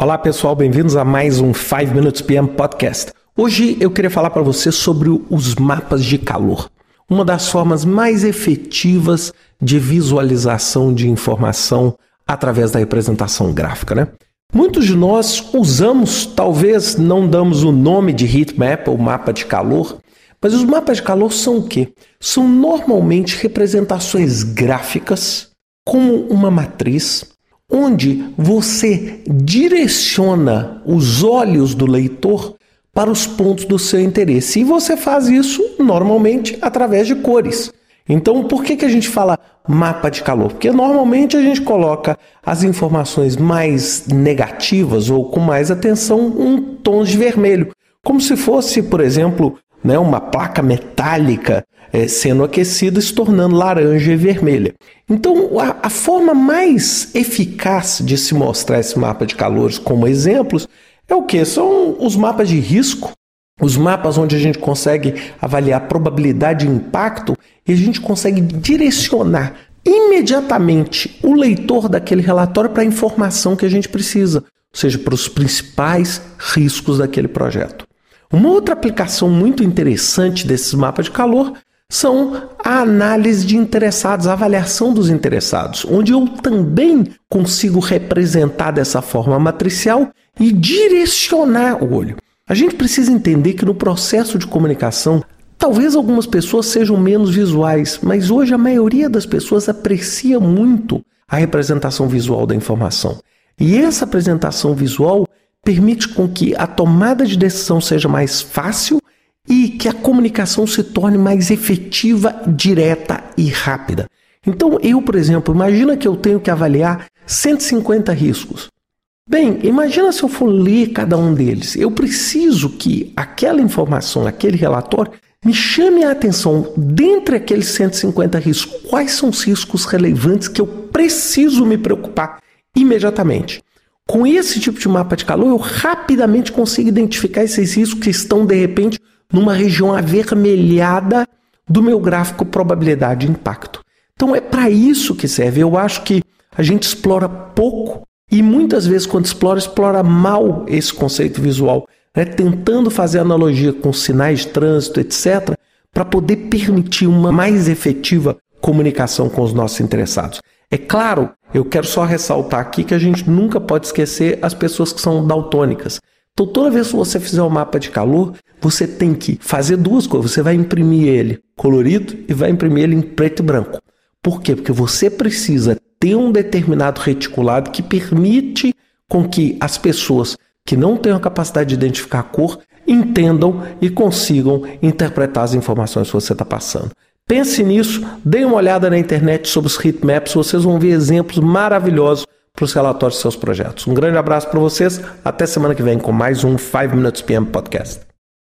Olá pessoal, bem-vindos a mais um 5 Minutes PM Podcast. Hoje eu queria falar para você sobre os mapas de calor, uma das formas mais efetivas de visualização de informação através da representação gráfica, né? Muitos de nós usamos, talvez não damos o nome de heat map ou mapa de calor, mas os mapas de calor são o quê? São normalmente representações gráficas como uma matriz onde você direciona os olhos do leitor para os pontos do seu interesse. E você faz isso normalmente através de cores. Então, por que, que a gente fala mapa de calor? Porque normalmente a gente coloca as informações mais negativas ou com mais atenção em tons de vermelho, como se fosse, por exemplo, né, uma placa metálica é, sendo aquecida, se tornando laranja e vermelha. Então, a, a forma mais eficaz de se mostrar esse mapa de calores como exemplos é o que? São os mapas de risco, os mapas onde a gente consegue avaliar a probabilidade de impacto e a gente consegue direcionar imediatamente o leitor daquele relatório para a informação que a gente precisa, ou seja, para os principais riscos daquele projeto. Uma outra aplicação muito interessante desses mapas de calor são a análise de interessados, a avaliação dos interessados, onde eu também consigo representar dessa forma matricial e direcionar o olho. A gente precisa entender que no processo de comunicação, talvez algumas pessoas sejam menos visuais, mas hoje a maioria das pessoas aprecia muito a representação visual da informação. E essa apresentação visual permite com que a tomada de decisão seja mais fácil e que a comunicação se torne mais efetiva, direta e rápida. Então, eu, por exemplo, imagina que eu tenho que avaliar 150 riscos. Bem, imagina se eu for ler cada um deles. Eu preciso que aquela informação, aquele relatório, me chame a atenção dentre aqueles 150 riscos. Quais são os riscos relevantes que eu preciso me preocupar imediatamente? Com esse tipo de mapa de calor, eu rapidamente consigo identificar esses riscos que estão, de repente, numa região avermelhada do meu gráfico probabilidade de impacto. Então é para isso que serve. Eu acho que a gente explora pouco e muitas vezes, quando explora, explora mal esse conceito visual, né? tentando fazer analogia com sinais de trânsito, etc., para poder permitir uma mais efetiva comunicação com os nossos interessados. É claro, eu quero só ressaltar aqui que a gente nunca pode esquecer as pessoas que são daltônicas. Então, toda vez que você fizer um mapa de calor, você tem que fazer duas coisas. Você vai imprimir ele colorido e vai imprimir ele em preto e branco. Por quê? Porque você precisa ter um determinado reticulado que permite com que as pessoas que não têm a capacidade de identificar a cor entendam e consigam interpretar as informações que você está passando. Pense nisso, dê uma olhada na internet sobre os heatmaps, vocês vão ver exemplos maravilhosos para os relatórios dos seus projetos. Um grande abraço para vocês, até semana que vem com mais um 5 Minutes PM Podcast.